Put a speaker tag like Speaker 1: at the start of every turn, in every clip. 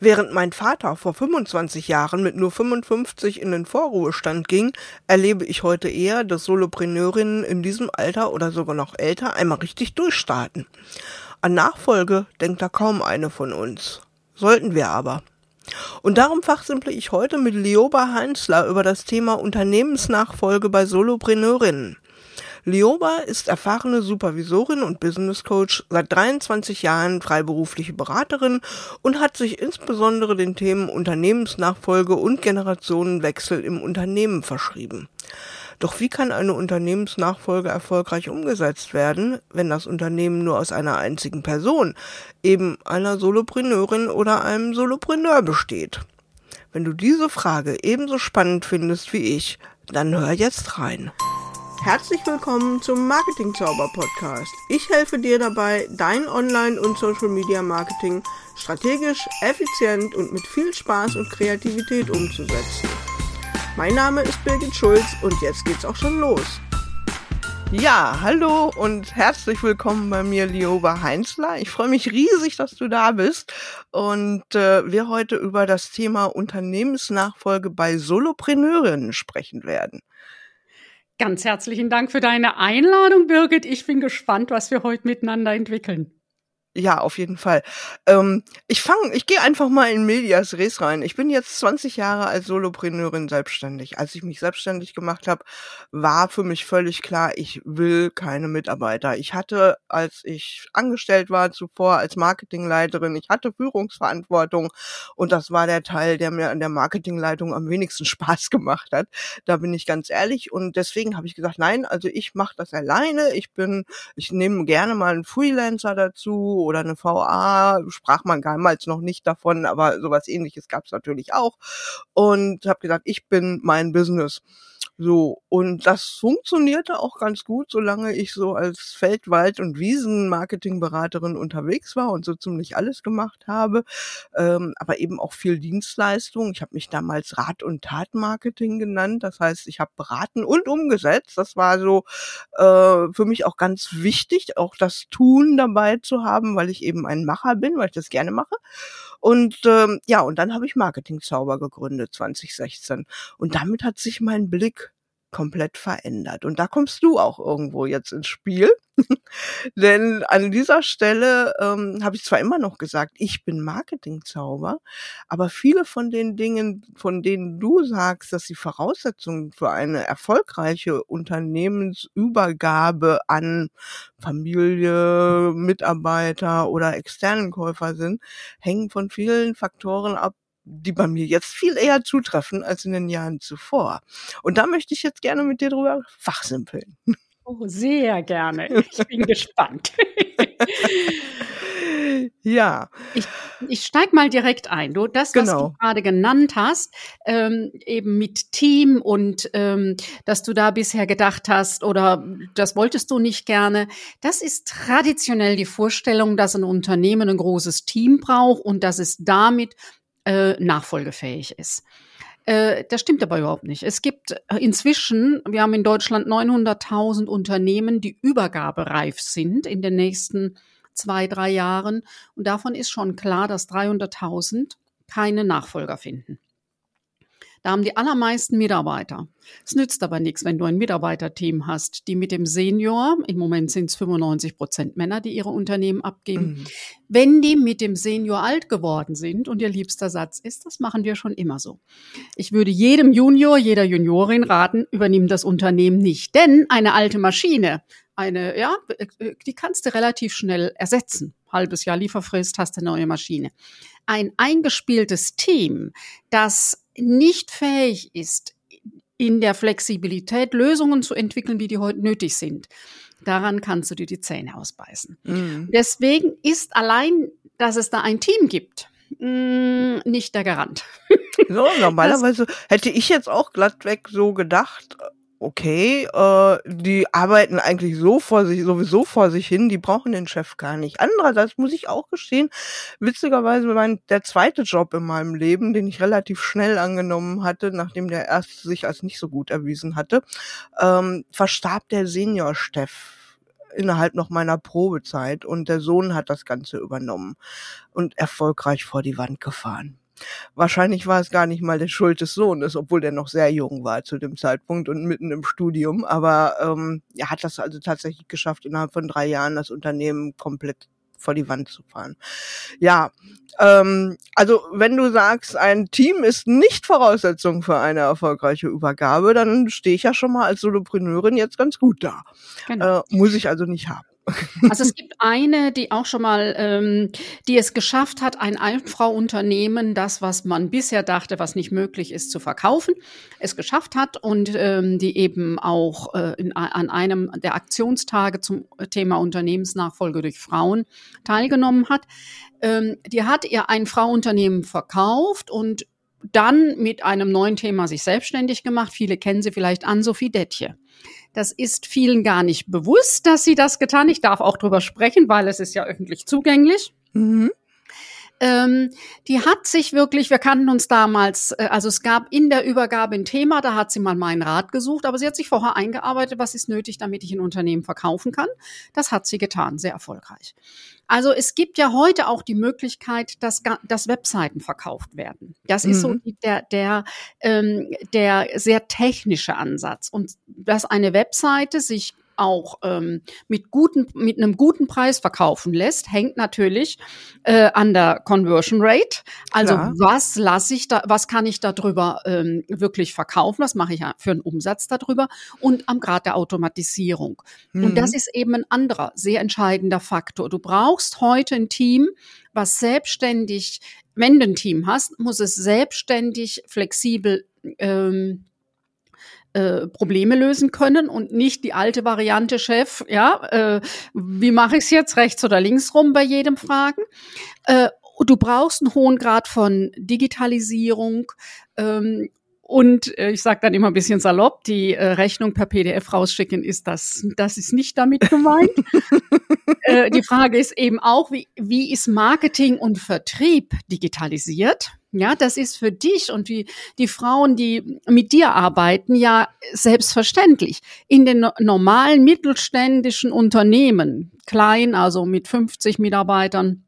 Speaker 1: Während mein Vater vor 25 Jahren mit nur 55 in den Vorruhestand ging, erlebe ich heute eher, dass Solopreneurinnen in diesem Alter oder sogar noch älter einmal richtig durchstarten. An Nachfolge denkt da kaum eine von uns. Sollten wir aber. Und darum fachsimple ich heute mit Lioba Heinzler über das Thema Unternehmensnachfolge bei Solopreneurinnen. Lioba ist erfahrene Supervisorin und Business Coach, seit 23 Jahren freiberufliche Beraterin und hat sich insbesondere den Themen Unternehmensnachfolge und Generationenwechsel im Unternehmen verschrieben. Doch wie kann eine Unternehmensnachfolge erfolgreich umgesetzt werden, wenn das Unternehmen nur aus einer einzigen Person, eben einer Solopreneurin oder einem Solopreneur besteht? Wenn du diese Frage ebenso spannend findest wie ich, dann hör jetzt rein. Herzlich willkommen zum Marketing Zauber Podcast. Ich helfe dir dabei, dein Online- und Social Media Marketing strategisch, effizient und mit viel Spaß und Kreativität umzusetzen. Mein Name ist Birgit Schulz und jetzt geht's auch schon los. Ja, hallo und herzlich willkommen bei mir, Lioba Heinzler. Ich freue mich riesig, dass du da bist und äh, wir heute über das Thema Unternehmensnachfolge bei Solopreneurinnen sprechen werden.
Speaker 2: Ganz herzlichen Dank für deine Einladung, Birgit. Ich bin gespannt, was wir heute miteinander entwickeln.
Speaker 1: Ja, auf jeden Fall. Ähm, ich fange, ich gehe einfach mal in Medias Res rein. Ich bin jetzt 20 Jahre als Solopreneurin selbstständig. Als ich mich selbstständig gemacht habe, war für mich völlig klar, ich will keine Mitarbeiter. Ich hatte, als ich angestellt war zuvor als Marketingleiterin, ich hatte Führungsverantwortung und das war der Teil, der mir an der Marketingleitung am wenigsten Spaß gemacht hat. Da bin ich ganz ehrlich und deswegen habe ich gesagt, nein, also ich mache das alleine. Ich bin, ich nehme gerne mal einen Freelancer dazu oder eine VA, sprach man damals noch nicht davon, aber sowas ähnliches gab es natürlich auch. Und habe gesagt, ich bin mein Business. So, und das funktionierte auch ganz gut, solange ich so als Feld-, Wald- und Wiesen-Marketing-Beraterin unterwegs war und so ziemlich alles gemacht habe, ähm, aber eben auch viel Dienstleistung. Ich habe mich damals Rat- und Tat-Marketing genannt, das heißt, ich habe beraten und umgesetzt. Das war so äh, für mich auch ganz wichtig, auch das Tun dabei zu haben, weil ich eben ein Macher bin, weil ich das gerne mache. Und ähm, ja, und dann habe ich Marketing Zauber gegründet 2016. Und damit hat sich mein Blick komplett verändert. Und da kommst du auch irgendwo jetzt ins Spiel. Denn an dieser Stelle ähm, habe ich zwar immer noch gesagt, ich bin Marketingzauber, aber viele von den Dingen, von denen du sagst, dass die Voraussetzungen für eine erfolgreiche Unternehmensübergabe an Familie, Mitarbeiter oder externen Käufer sind, hängen von vielen Faktoren ab, die bei mir jetzt viel eher zutreffen als in den Jahren zuvor. Und da möchte ich jetzt gerne mit dir drüber fachsimpeln.
Speaker 2: Oh, sehr gerne. Ich bin gespannt.
Speaker 1: ja.
Speaker 2: Ich, ich steig mal direkt ein. Du, das, was genau. du gerade genannt hast, ähm, eben mit Team und ähm, dass du da bisher gedacht hast oder das wolltest du nicht gerne, das ist traditionell die Vorstellung, dass ein Unternehmen ein großes Team braucht und dass es damit äh, nachfolgefähig ist. Äh, das stimmt aber überhaupt nicht. Es gibt inzwischen, wir haben in Deutschland 900.000 Unternehmen, die übergabereif sind in den nächsten zwei, drei Jahren. Und davon ist schon klar, dass 300.000 keine Nachfolger finden. Da haben die allermeisten Mitarbeiter. Es nützt aber nichts, wenn du ein Mitarbeiterteam hast, die mit dem Senior, im Moment sind es 95 Prozent Männer, die ihre Unternehmen abgeben, mhm. wenn die mit dem Senior alt geworden sind und ihr liebster Satz ist, das machen wir schon immer so. Ich würde jedem Junior, jeder Juniorin raten, übernimm das Unternehmen nicht, denn eine alte Maschine, eine, ja, die kannst du relativ schnell ersetzen. Halbes Jahr Lieferfrist, hast eine neue Maschine. Ein eingespieltes Team, das nicht fähig ist, in der Flexibilität Lösungen zu entwickeln, wie die heute nötig sind, daran kannst du dir die Zähne ausbeißen. Mhm. Deswegen ist allein, dass es da ein Team gibt, mm, nicht der Garant.
Speaker 1: So, normalerweise hätte ich jetzt auch glattweg so gedacht, okay, äh, die arbeiten eigentlich so vor sich, sowieso vor sich hin, die brauchen den Chef gar nicht. Andererseits muss ich auch gestehen, witzigerweise mein, der zweite Job in meinem Leben, den ich relativ schnell angenommen hatte, nachdem der erste sich als nicht so gut erwiesen hatte, ähm, verstarb der Senior-Chef innerhalb noch meiner Probezeit und der Sohn hat das Ganze übernommen und erfolgreich vor die Wand gefahren. Wahrscheinlich war es gar nicht mal der Schuld des Sohnes, obwohl der noch sehr jung war zu dem Zeitpunkt und mitten im Studium. Aber ähm, er hat das also tatsächlich geschafft, innerhalb von drei Jahren das Unternehmen komplett vor die Wand zu fahren. Ja, ähm, also wenn du sagst, ein Team ist nicht Voraussetzung für eine erfolgreiche Übergabe, dann stehe ich ja schon mal als Solopreneurin jetzt ganz gut da. Genau. Äh, muss ich also nicht haben.
Speaker 2: Also es gibt eine, die auch schon mal, ähm, die es geschafft hat, ein Einfrau-Unternehmen, das, was man bisher dachte, was nicht möglich ist, zu verkaufen, es geschafft hat und ähm, die eben auch äh, in, an einem der Aktionstage zum Thema Unternehmensnachfolge durch Frauen teilgenommen hat. Ähm, die hat ihr ein Frau-Unternehmen verkauft und dann mit einem neuen Thema sich selbstständig gemacht. Viele kennen sie vielleicht an, Sophie Dettje. Das ist vielen gar nicht bewusst, dass sie das getan. Ich darf auch drüber sprechen, weil es ist ja öffentlich zugänglich. Mhm. Ähm, die hat sich wirklich, wir kannten uns damals, äh, also es gab in der Übergabe ein Thema, da hat sie mal meinen Rat gesucht, aber sie hat sich vorher eingearbeitet, was ist nötig, damit ich ein Unternehmen verkaufen kann. Das hat sie getan, sehr erfolgreich. Also es gibt ja heute auch die Möglichkeit, dass, dass Webseiten verkauft werden. Das ist mhm. so der, der, ähm, der sehr technische Ansatz. Und dass eine Webseite sich auch ähm, mit guten mit einem guten Preis verkaufen lässt, hängt natürlich äh, an der Conversion Rate. Also Klar. was lasse ich da, was kann ich darüber ähm, wirklich verkaufen? Was mache ich für einen Umsatz darüber? Und am Grad der Automatisierung. Mhm. Und das mhm. ist eben ein anderer sehr entscheidender Faktor. Du brauchst heute ein Team, was selbstständig, wenn du ein Team hast, muss es selbstständig flexibel ähm, äh, Probleme lösen können und nicht die alte Variante Chef, ja, äh, wie mache ich es jetzt rechts oder links rum bei jedem Fragen. Äh, du brauchst einen hohen Grad von Digitalisierung ähm, und äh, ich sage dann immer ein bisschen salopp, die äh, Rechnung per PDF rausschicken, ist das, das ist nicht damit gemeint. äh, die Frage ist eben auch, wie, wie ist Marketing und Vertrieb digitalisiert? Ja, das ist für dich und die, die Frauen, die mit dir arbeiten, ja selbstverständlich. In den normalen mittelständischen Unternehmen, klein, also mit 50 Mitarbeitern,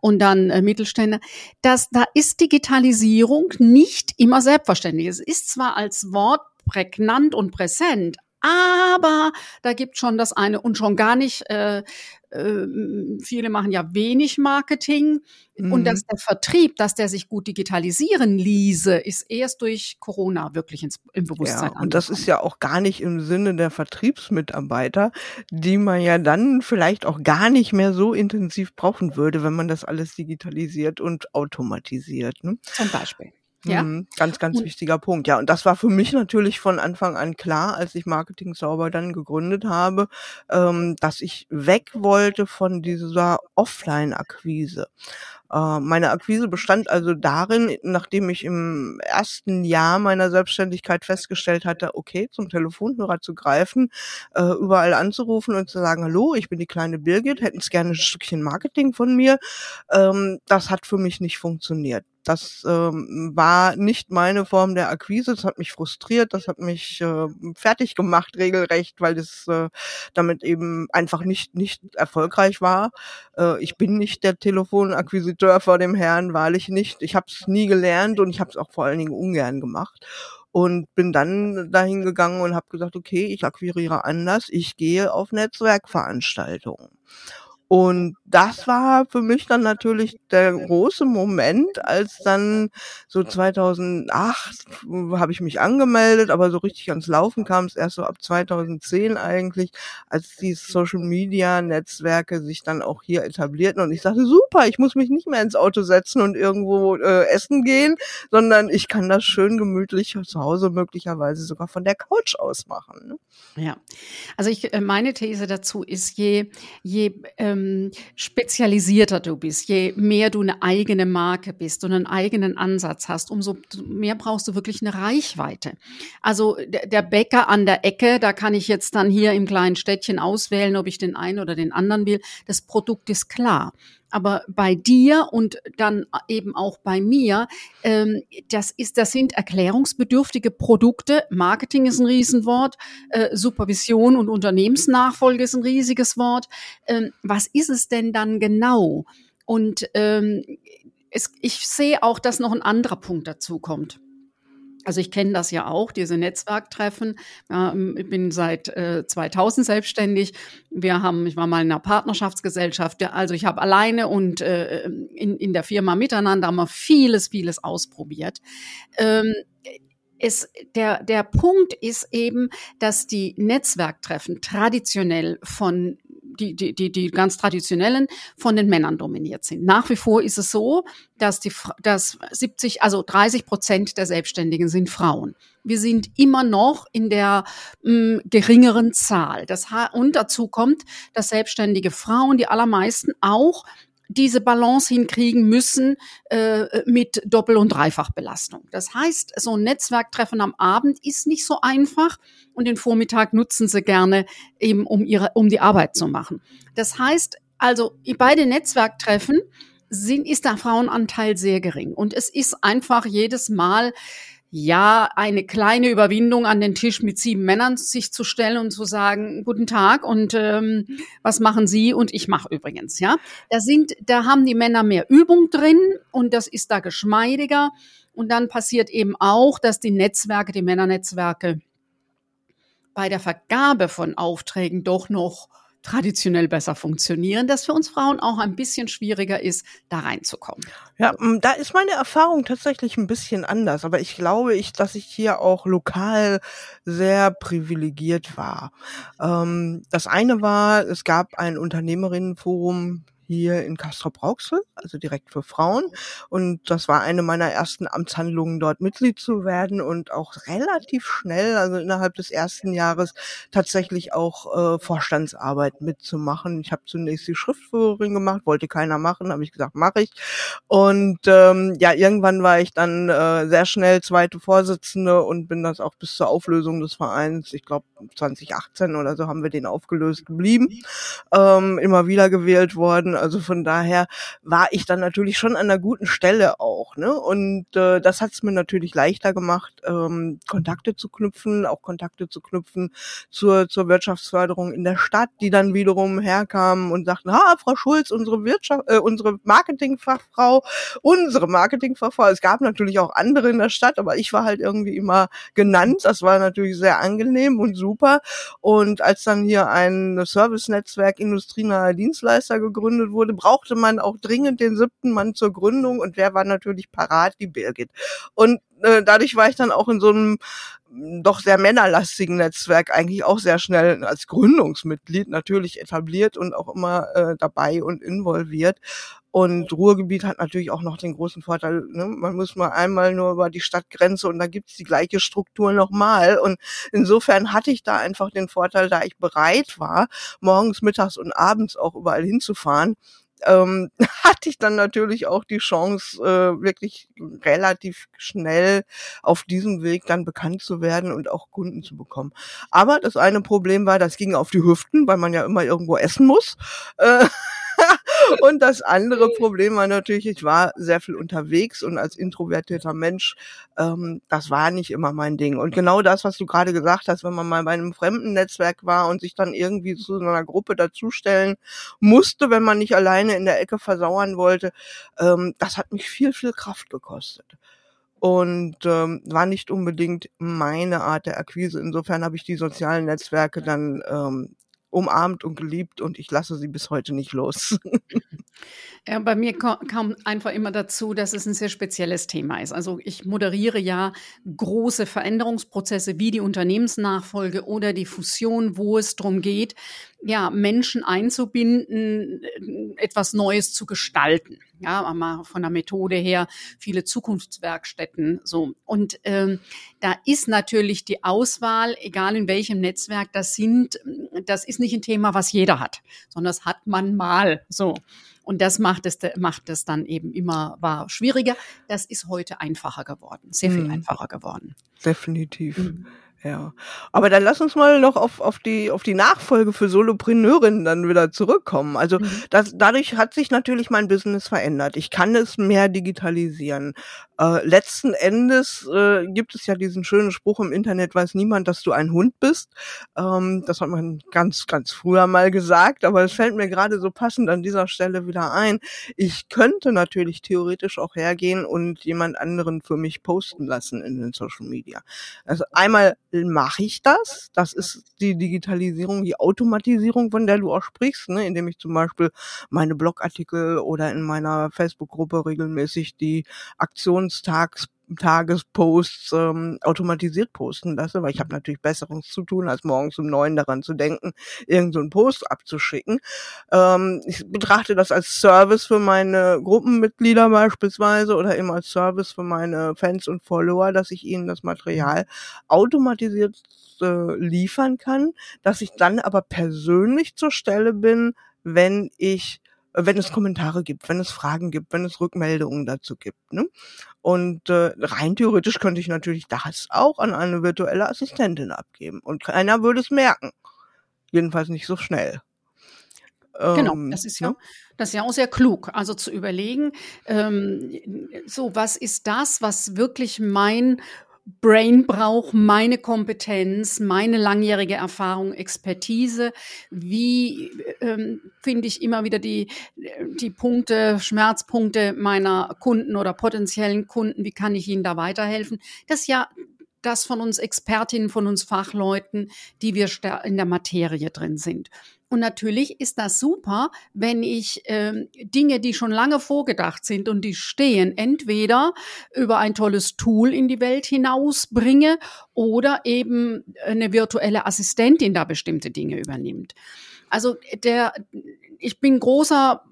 Speaker 2: und dann äh, Mittelständler, dass da ist Digitalisierung nicht immer selbstverständlich. Es ist zwar als Wort prägnant und präsent, aber da gibt schon das eine und schon gar nicht äh, viele machen ja wenig Marketing mhm. und dass der Vertrieb, dass der sich gut digitalisieren ließe, ist erst durch Corona wirklich ins, im Bewusstsein.
Speaker 1: Ja, und das ist ja auch gar nicht im Sinne der Vertriebsmitarbeiter, die man ja dann vielleicht auch gar nicht mehr so intensiv brauchen würde, wenn man das alles digitalisiert und automatisiert. Ne?
Speaker 2: Zum Beispiel.
Speaker 1: Ja. Mhm, ganz, ganz und, wichtiger Punkt. Ja, und das war für mich natürlich von Anfang an klar, als ich Marketing Sauber dann gegründet habe, ähm, dass ich weg wollte von dieser Offline-Akquise. Äh, meine Akquise bestand also darin, nachdem ich im ersten Jahr meiner Selbstständigkeit festgestellt hatte, okay, zum Telefonhörer zu greifen, äh, überall anzurufen und zu sagen, hallo, ich bin die kleine Birgit, hätten es gerne ein Stückchen Marketing von mir. Ähm, das hat für mich nicht funktioniert. Das ähm, war nicht meine Form der Akquise. Das hat mich frustriert, das hat mich äh, fertig gemacht regelrecht, weil es äh, damit eben einfach nicht nicht erfolgreich war. Äh, ich bin nicht der Telefonakquisiteur vor dem Herrn, wahrlich nicht. Ich habe es nie gelernt und ich habe es auch vor allen Dingen ungern gemacht und bin dann dahin gegangen und habe gesagt, okay, ich akquiriere anders, ich gehe auf Netzwerkveranstaltungen. Und das war für mich dann natürlich der große Moment, als dann so 2008 habe ich mich angemeldet, aber so richtig ans Laufen kam es erst so ab 2010 eigentlich, als die Social Media Netzwerke sich dann auch hier etablierten und ich sagte, super, ich muss mich nicht mehr ins Auto setzen und irgendwo äh, essen gehen, sondern ich kann das schön gemütlich zu Hause möglicherweise sogar von der Couch aus machen. Ne?
Speaker 2: Ja, also ich, äh, meine These dazu ist, je, je ähm, spezialisierter du bist, je mehr du eine eigene Marke bist und einen eigenen Ansatz hast, umso mehr brauchst du wirklich eine Reichweite. Also der Bäcker an der Ecke, da kann ich jetzt dann hier im kleinen Städtchen auswählen, ob ich den einen oder den anderen will. Das Produkt ist klar. Aber bei dir und dann eben auch bei mir, ähm, das ist, das sind erklärungsbedürftige Produkte. Marketing ist ein Riesenwort, äh, Supervision und Unternehmensnachfolge ist ein riesiges Wort. Ähm, was ist es denn dann genau? Und ähm, es, ich sehe auch, dass noch ein anderer Punkt dazu kommt. Also ich kenne das ja auch, diese Netzwerktreffen. ich bin seit äh, 2000 selbstständig. Wir haben, ich war mal in einer Partnerschaftsgesellschaft. Also ich habe alleine und äh, in, in der Firma miteinander haben wir vieles, vieles ausprobiert. Ähm, es, der, der Punkt ist eben, dass die Netzwerktreffen traditionell von die, die, die, die ganz traditionellen von den Männern dominiert sind. Nach wie vor ist es so, dass die, dass 70, also 30 Prozent der Selbstständigen sind Frauen. Wir sind immer noch in der mh, mm, geringeren Zahl. Das, und dazu kommt, dass selbstständige Frauen, die allermeisten auch diese Balance hinkriegen müssen äh, mit Doppel- und Dreifachbelastung. Das heißt, so ein Netzwerktreffen am Abend ist nicht so einfach und den Vormittag nutzen sie gerne eben, um ihre, um die Arbeit zu machen. Das heißt, also bei den Netzwerktreffen sind, ist der Frauenanteil sehr gering und es ist einfach jedes Mal ja, eine kleine Überwindung an den Tisch mit sieben Männern sich zu stellen und zu sagen, guten Tag und ähm, was machen Sie und ich mache übrigens, ja. Da sind, da haben die Männer mehr Übung drin und das ist da geschmeidiger. Und dann passiert eben auch, dass die Netzwerke, die Männernetzwerke bei der Vergabe von Aufträgen doch noch traditionell besser funktionieren, dass für uns Frauen auch ein bisschen schwieriger ist, da reinzukommen.
Speaker 1: Ja, da ist meine Erfahrung tatsächlich ein bisschen anders, aber ich glaube, ich, dass ich hier auch lokal sehr privilegiert war. Ähm, das eine war, es gab ein Unternehmerinnenforum hier in Castrop-Rauxel, also direkt für Frauen. Und das war eine meiner ersten Amtshandlungen, dort Mitglied zu werden und auch relativ schnell, also innerhalb des ersten Jahres, tatsächlich auch äh, Vorstandsarbeit mitzumachen. Ich habe zunächst die Schriftführerin gemacht, wollte keiner machen, habe ich gesagt, mache ich. Und ähm, ja, irgendwann war ich dann äh, sehr schnell zweite Vorsitzende und bin das auch bis zur Auflösung des Vereins, ich glaube 2018 oder so haben wir den aufgelöst geblieben, ähm, immer wieder gewählt worden also von daher war ich dann natürlich schon an einer guten Stelle auch. Ne? Und äh, das hat es mir natürlich leichter gemacht, ähm, Kontakte zu knüpfen, auch Kontakte zu knüpfen zur, zur Wirtschaftsförderung in der Stadt, die dann wiederum herkamen und sagten, ha, Frau Schulz, unsere Wirtschaft, äh, unsere Marketingfachfrau, unsere Marketingfachfrau. Es gab natürlich auch andere in der Stadt, aber ich war halt irgendwie immer genannt. Das war natürlich sehr angenehm und super. Und als dann hier ein Service-Netzwerk industrienaher Dienstleister gegründet wurde, brauchte man auch dringend den siebten Mann zur Gründung und wer war natürlich parat? Die Birgit. Und äh, dadurch war ich dann auch in so einem doch sehr männerlastigen Netzwerk eigentlich auch sehr schnell als Gründungsmitglied natürlich etabliert und auch immer äh, dabei und involviert. Und Ruhrgebiet hat natürlich auch noch den großen Vorteil, ne? man muss mal einmal nur über die Stadtgrenze und da gibt's die gleiche Struktur nochmal. Und insofern hatte ich da einfach den Vorteil, da ich bereit war, morgens, mittags und abends auch überall hinzufahren, ähm, hatte ich dann natürlich auch die Chance, äh, wirklich relativ schnell auf diesem Weg dann bekannt zu werden und auch Kunden zu bekommen. Aber das eine Problem war, das ging auf die Hüften, weil man ja immer irgendwo essen muss. Äh, und das andere Problem war natürlich, ich war sehr viel unterwegs und als introvertierter Mensch, ähm, das war nicht immer mein Ding. Und genau das, was du gerade gesagt hast, wenn man mal bei einem fremden Netzwerk war und sich dann irgendwie zu einer Gruppe dazustellen musste, wenn man nicht alleine in der Ecke versauern wollte, ähm, das hat mich viel, viel Kraft gekostet und ähm, war nicht unbedingt meine Art der Akquise. Insofern habe ich die sozialen Netzwerke dann ähm, umarmt und geliebt und ich lasse sie bis heute nicht los.
Speaker 2: Ja, bei mir kam einfach immer dazu, dass es ein sehr spezielles Thema ist. Also ich moderiere ja große Veränderungsprozesse wie die Unternehmensnachfolge oder die Fusion, wo es darum geht, ja, Menschen einzubinden, etwas Neues zu gestalten. Ja, mal von der Methode her viele Zukunftswerkstätten so. Und ähm, da ist natürlich die Auswahl, egal in welchem Netzwerk das sind, das ist nicht ein Thema, was jeder hat, sondern das hat man mal so. Und das macht es, macht es dann eben immer war schwieriger. Das ist heute einfacher geworden, sehr viel mhm. einfacher geworden.
Speaker 1: Definitiv. Mhm. Ja, aber dann lass uns mal noch auf, auf die auf die Nachfolge für Solopreneurinnen dann wieder zurückkommen. Also mhm. das, dadurch hat sich natürlich mein Business verändert. Ich kann es mehr digitalisieren. Äh, letzten Endes äh, gibt es ja diesen schönen Spruch im Internet, weiß niemand, dass du ein Hund bist. Ähm, das hat man ganz, ganz früher mal gesagt, aber es fällt mir gerade so passend an dieser Stelle wieder ein. Ich könnte natürlich theoretisch auch hergehen und jemand anderen für mich posten lassen in den Social Media. Also einmal mache ich das. Das ist die Digitalisierung, die Automatisierung, von der du auch sprichst, ne? indem ich zum Beispiel meine Blogartikel oder in meiner Facebook-Gruppe regelmäßig die Aktionstags Tagesposts ähm, automatisiert posten lasse, weil ich habe natürlich Besseres zu tun, als morgens um neun daran zu denken, irgendeinen so Post abzuschicken. Ähm, ich betrachte das als Service für meine Gruppenmitglieder beispielsweise oder eben als Service für meine Fans und Follower, dass ich ihnen das Material automatisiert äh, liefern kann, dass ich dann aber persönlich zur Stelle bin, wenn ich wenn es Kommentare gibt, wenn es Fragen gibt, wenn es Rückmeldungen dazu gibt. Ne? Und äh, rein theoretisch könnte ich natürlich das auch an eine virtuelle Assistentin abgeben. Und keiner würde es merken. Jedenfalls nicht so schnell.
Speaker 2: Genau, ähm, das ist ja, ne? das ist ja auch sehr klug. Also zu überlegen, ähm, so was ist das, was wirklich mein Brain braucht meine Kompetenz, meine langjährige Erfahrung, Expertise. Wie ähm, finde ich immer wieder die, die Punkte, Schmerzpunkte meiner Kunden oder potenziellen Kunden? Wie kann ich ihnen da weiterhelfen? Das ist ja das von uns Expertinnen, von uns Fachleuten, die wir in der Materie drin sind. Und natürlich ist das super, wenn ich äh, Dinge, die schon lange vorgedacht sind und die stehen, entweder über ein tolles Tool in die Welt hinausbringe oder eben eine virtuelle Assistentin da bestimmte Dinge übernimmt. Also der, ich bin großer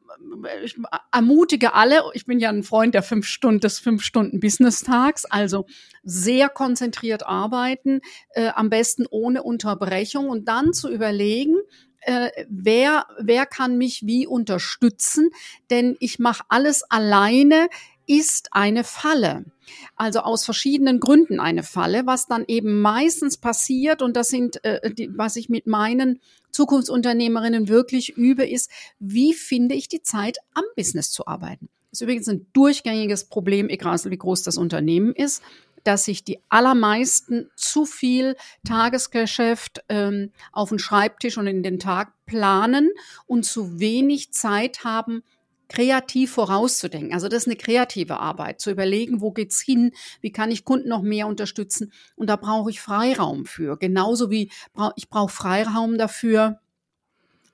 Speaker 2: ich ermutige alle, ich bin ja ein Freund der fünf Stunden, des fünf Stunden Business-Tags, also sehr konzentriert arbeiten, äh, am besten ohne Unterbrechung und dann zu überlegen, äh, wer, wer kann mich wie unterstützen, denn ich mache alles alleine, ist eine Falle. Also aus verschiedenen Gründen eine Falle, was dann eben meistens passiert, und das sind, äh, die, was ich mit meinen Zukunftsunternehmerinnen wirklich übe, ist, wie finde ich die Zeit, am Business zu arbeiten. Das ist übrigens ein durchgängiges Problem, egal wie groß das Unternehmen ist dass sich die allermeisten zu viel Tagesgeschäft ähm, auf den Schreibtisch und in den Tag planen und zu wenig Zeit haben, kreativ vorauszudenken. Also das ist eine kreative Arbeit, zu überlegen, wo geht's hin, wie kann ich Kunden noch mehr unterstützen und da brauche ich Freiraum für. Genauso wie ich brauche Freiraum dafür,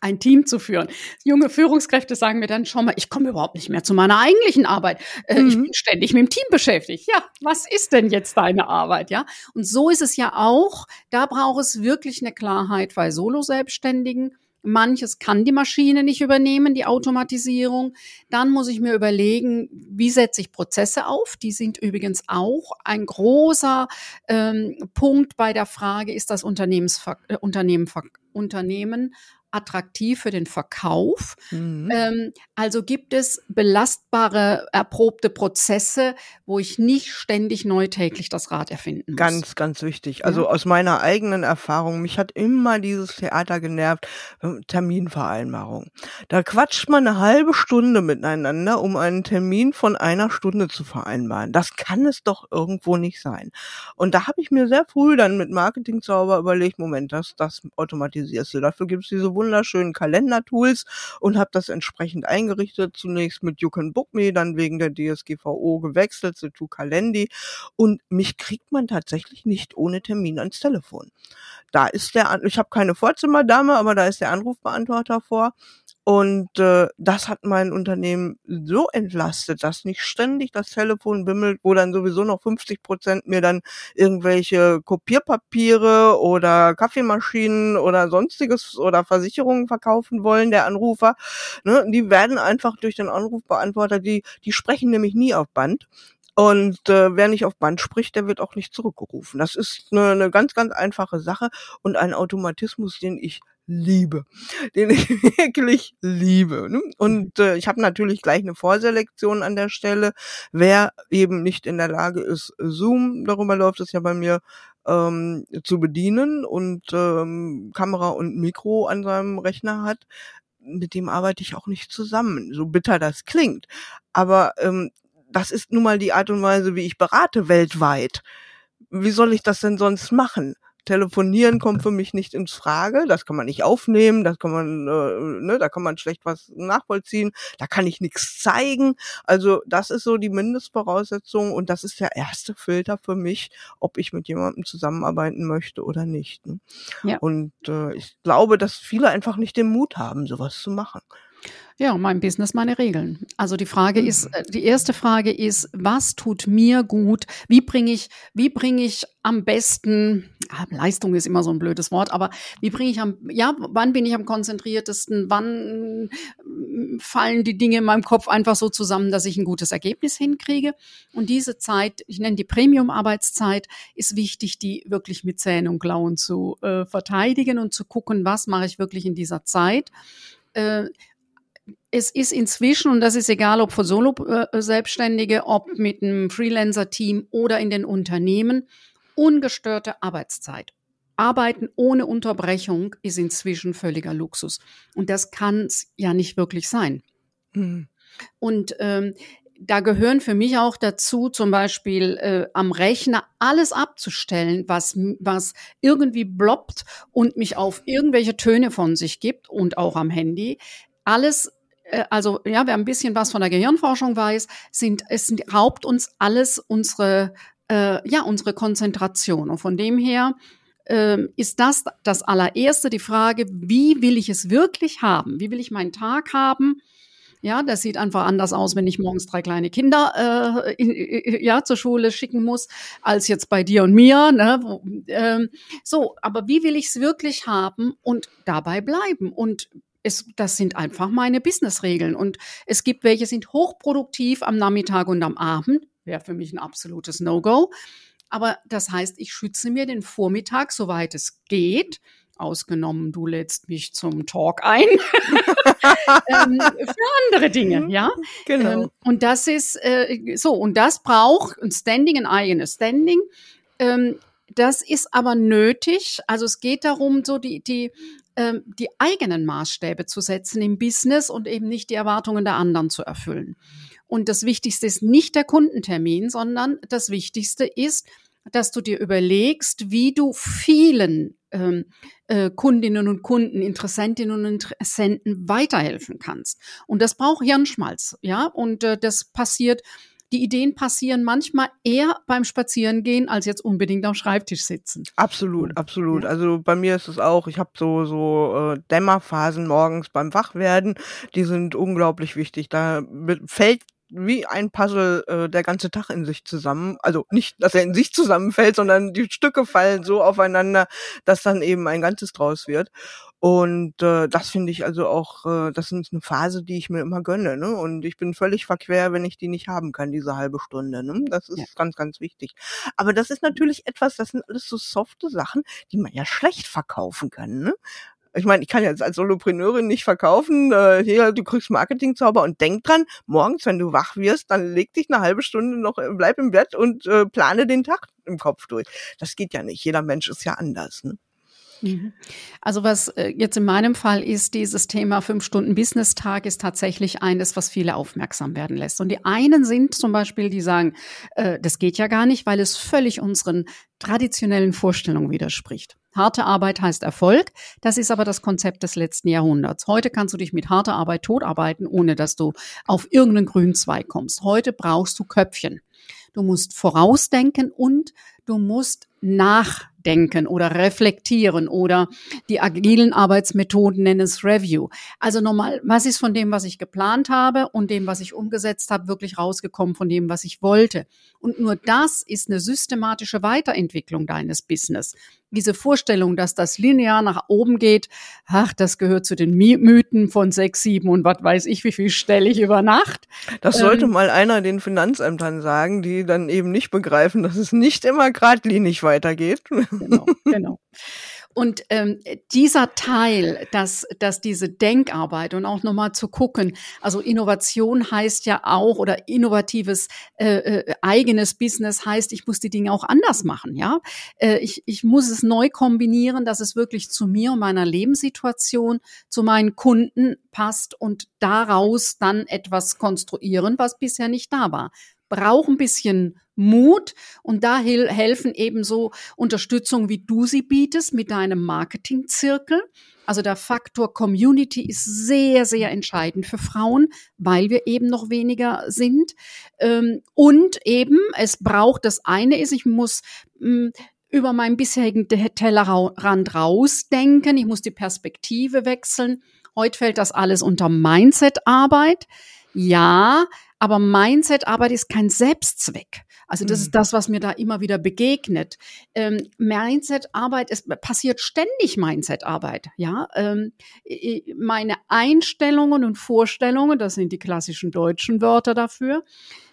Speaker 2: ein Team zu führen. Junge Führungskräfte sagen mir dann schon mal, ich komme überhaupt nicht mehr zu meiner eigentlichen Arbeit. Äh, mhm. Ich bin ständig mit dem Team beschäftigt. Ja, was ist denn jetzt deine Arbeit? Ja, und so ist es ja auch. Da braucht es wirklich eine Klarheit bei Solo-Selbstständigen. Manches kann die Maschine nicht übernehmen, die Automatisierung. Dann muss ich mir überlegen, wie setze ich Prozesse auf. Die sind übrigens auch ein großer ähm, Punkt bei der Frage, ist das Unternehmensver äh, Unternehmen, Unternehmen attraktiv für den Verkauf. Mhm. Ähm, also gibt es belastbare, erprobte Prozesse, wo ich nicht ständig neu täglich das Rad erfinden muss.
Speaker 1: Ganz, ganz wichtig. Also ja. aus meiner eigenen Erfahrung, mich hat immer dieses Theater genervt, äh, Terminvereinbarung. Da quatscht man eine halbe Stunde miteinander, um einen Termin von einer Stunde zu vereinbaren. Das kann es doch irgendwo nicht sein. Und da habe ich mir sehr früh dann mit Marketingzauber überlegt, Moment, das, das automatisierst du. Dafür gibt es diese wunderschönen Kalendertools und habe das entsprechend eingerichtet. Zunächst mit You Can Book Me, dann wegen der DSGVO gewechselt zu To Calendi und mich kriegt man tatsächlich nicht ohne Termin ans Telefon. Da ist der, ich habe keine Vorzimmerdame, aber da ist der Anrufbeantworter vor und äh, das hat mein Unternehmen so entlastet, dass nicht ständig das Telefon bimmelt, wo dann sowieso noch 50 Prozent mir dann irgendwelche Kopierpapiere oder Kaffeemaschinen oder sonstiges oder Versicherungen verkaufen wollen, der Anrufer. Ne, die werden einfach durch den Anrufbeantworter, die, die sprechen nämlich nie auf Band. Und äh, wer nicht auf Band spricht, der wird auch nicht zurückgerufen. Das ist eine, eine ganz, ganz einfache Sache und ein Automatismus, den ich liebe, den ich wirklich liebe. Ne? Und äh, ich habe natürlich gleich eine Vorselektion an der Stelle. Wer eben nicht in der Lage ist, Zoom, darüber läuft es ja bei mir, ähm, zu bedienen und ähm, Kamera und Mikro an seinem Rechner hat, mit dem arbeite ich auch nicht zusammen, so bitter das klingt. Aber ähm, das ist nun mal die Art und Weise, wie ich berate weltweit. Wie soll ich das denn sonst machen? Telefonieren kommt für mich nicht ins Frage. Das kann man nicht aufnehmen, das kann man, äh, ne, da kann man schlecht was nachvollziehen, da kann ich nichts zeigen. Also das ist so die Mindestvoraussetzung und das ist der erste Filter für mich, ob ich mit jemandem zusammenarbeiten möchte oder nicht. Ne? Ja. Und äh, ich glaube, dass viele einfach nicht den Mut haben, sowas zu machen.
Speaker 2: Ja, mein Business, meine Regeln. Also die Frage mhm. ist, äh, die erste Frage ist, was tut mir gut? Wie bringe ich, wie bringe ich am besten, Leistung ist immer so ein blödes Wort, aber wie bringe ich am, ja, wann bin ich am konzentriertesten? Wann mm, fallen die Dinge in meinem Kopf einfach so zusammen, dass ich ein gutes Ergebnis hinkriege? Und diese Zeit, ich nenne die Premium-Arbeitszeit, ist wichtig, die wirklich mit Zähnen und Klauen zu äh, verteidigen und zu gucken, was mache ich wirklich in dieser Zeit. Äh, es ist inzwischen, und das ist egal, ob für Solo-Selbstständige, ob mit einem Freelancer-Team oder in den Unternehmen, ungestörte Arbeitszeit. Arbeiten ohne Unterbrechung ist inzwischen völliger Luxus. Und das kann es ja nicht wirklich sein. Mhm. Und ähm, da gehören für mich auch dazu, zum Beispiel äh, am Rechner alles abzustellen, was, was irgendwie bloppt und mich auf irgendwelche Töne von sich gibt und auch am Handy alles äh, also ja, wer ein bisschen was von der Gehirnforschung weiß, sind es sind, raubt uns alles unsere äh, ja unsere Konzentration und von dem her äh, ist das das allererste die Frage, wie will ich es wirklich haben? Wie will ich meinen Tag haben? Ja, das sieht einfach anders aus, wenn ich morgens drei kleine Kinder äh, in, ja zur Schule schicken muss, als jetzt bei dir und mir. Ne? Ähm, so, aber wie will ich es wirklich haben und dabei bleiben? Und es, das sind einfach meine Businessregeln. Und es gibt welche, sind hochproduktiv am Nachmittag und am Abend. Wäre für mich ein absolutes No-Go. Aber das heißt, ich schütze mir den Vormittag, soweit es geht. Ausgenommen, du lädst mich zum Talk ein. ähm, für andere Dinge, mhm. ja. Genau. Ähm, und das ist äh, so, und das braucht ein Standing, ein eigenes Standing. Ähm, das ist aber nötig. Also es geht darum, so die, die ähm, die eigenen Maßstäbe zu setzen im Business und eben nicht die Erwartungen der anderen zu erfüllen. Und das Wichtigste ist nicht der Kundentermin, sondern das Wichtigste ist, dass du dir überlegst, wie du vielen ähm, äh, Kundinnen und Kunden, Interessentinnen und Interessenten weiterhelfen kannst. Und das braucht Hirnschmalz, ja. Und äh, das passiert die Ideen passieren manchmal eher beim Spazierengehen als jetzt unbedingt am Schreibtisch sitzen.
Speaker 1: Absolut, absolut. Also bei mir ist es auch, ich habe so so äh, Dämmerphasen morgens beim Wachwerden, die sind unglaublich wichtig. Da fällt wie ein Puzzle äh, der ganze Tag in sich zusammen. Also nicht, dass er in sich zusammenfällt, sondern die Stücke fallen so aufeinander, dass dann eben ein Ganzes draus wird. Und äh, das finde ich also auch, äh, das ist eine Phase, die ich mir immer gönne. Ne? Und ich bin völlig verquer, wenn ich die nicht haben kann, diese halbe Stunde. Ne? Das ist ja. ganz, ganz wichtig. Aber das ist natürlich etwas, das sind alles so softe Sachen, die man ja schlecht verkaufen kann. Ne? Ich meine, ich kann jetzt als Solopreneurin nicht verkaufen, äh, hier, du kriegst Marketingzauber und denk dran, morgens, wenn du wach wirst, dann leg dich eine halbe Stunde noch, äh, bleib im Bett und äh, plane den Tag im Kopf durch. Das geht ja nicht. Jeder Mensch ist ja anders. Ne?
Speaker 2: Mhm. Also was äh, jetzt in meinem Fall ist, dieses Thema fünf Stunden Business-Tag ist tatsächlich eines, was viele aufmerksam werden lässt. Und die einen sind zum Beispiel, die sagen, äh, das geht ja gar nicht, weil es völlig unseren traditionellen Vorstellungen widerspricht. Harte Arbeit heißt Erfolg. Das ist aber das Konzept des letzten Jahrhunderts. Heute kannst du dich mit harter Arbeit totarbeiten, ohne dass du auf irgendeinen grünen Zweig kommst. Heute brauchst du Köpfchen. Du musst vorausdenken und du musst nach denken oder reflektieren oder die agilen Arbeitsmethoden nennen es Review. Also nochmal, was ist von dem, was ich geplant habe und dem, was ich umgesetzt habe, wirklich rausgekommen von dem, was ich wollte. Und nur das ist eine systematische Weiterentwicklung deines Business. Diese Vorstellung, dass das linear nach oben geht, ach, das gehört zu den Mythen von sechs, sieben und was weiß ich, wie viel stelle ich über Nacht.
Speaker 1: Das sollte ähm, mal einer den Finanzämtern sagen, die dann eben nicht begreifen, dass es nicht immer geradlinig weitergeht.
Speaker 2: Genau, genau. Und ähm, dieser Teil, dass, dass diese Denkarbeit und auch nochmal zu gucken, also Innovation heißt ja auch oder innovatives äh, äh, eigenes Business heißt, ich muss die Dinge auch anders machen, ja. Äh, ich, ich muss es neu kombinieren, dass es wirklich zu mir und meiner Lebenssituation, zu meinen Kunden passt und daraus dann etwas konstruieren, was bisher nicht da war braucht ein bisschen Mut und da helfen ebenso Unterstützung, wie du sie bietest mit deinem Marketingzirkel. Also der Faktor Community ist sehr, sehr entscheidend für Frauen, weil wir eben noch weniger sind. Ähm, und eben, es braucht, das eine ist, ich muss hm, über meinen bisherigen Tellerrand rausdenken, ich muss die Perspektive wechseln. Heute fällt das alles unter Mindset-Arbeit. Ja, aber Mindset-Arbeit ist kein Selbstzweck. Also das mhm. ist das, was mir da immer wieder begegnet. Ähm, Mindset-Arbeit, es passiert ständig Mindset-Arbeit. Ja, ähm, meine Einstellungen und Vorstellungen, das sind die klassischen deutschen Wörter dafür.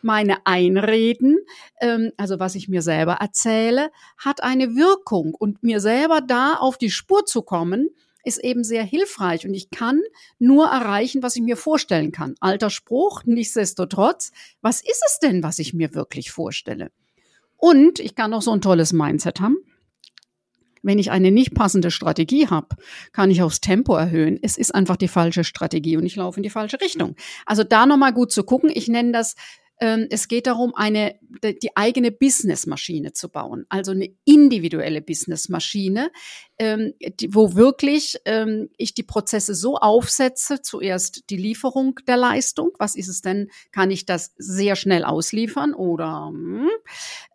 Speaker 2: Meine Einreden, ähm, also was ich mir selber erzähle, hat eine Wirkung und mir selber da auf die Spur zu kommen, ist eben sehr hilfreich und ich kann nur erreichen, was ich mir vorstellen kann. Alter Spruch, nichtsdestotrotz, was ist es denn, was ich mir wirklich vorstelle? Und ich kann auch so ein tolles Mindset haben. Wenn ich eine nicht passende Strategie habe, kann ich aufs Tempo erhöhen. Es ist einfach die falsche Strategie und ich laufe in die falsche Richtung. Also da nochmal gut zu gucken. Ich nenne das es geht darum, eine, die eigene Businessmaschine zu bauen, also eine individuelle Businessmaschine, ähm, wo wirklich ähm, ich die Prozesse so aufsetze, zuerst die Lieferung der Leistung, was ist es denn, kann ich das sehr schnell ausliefern oder hm,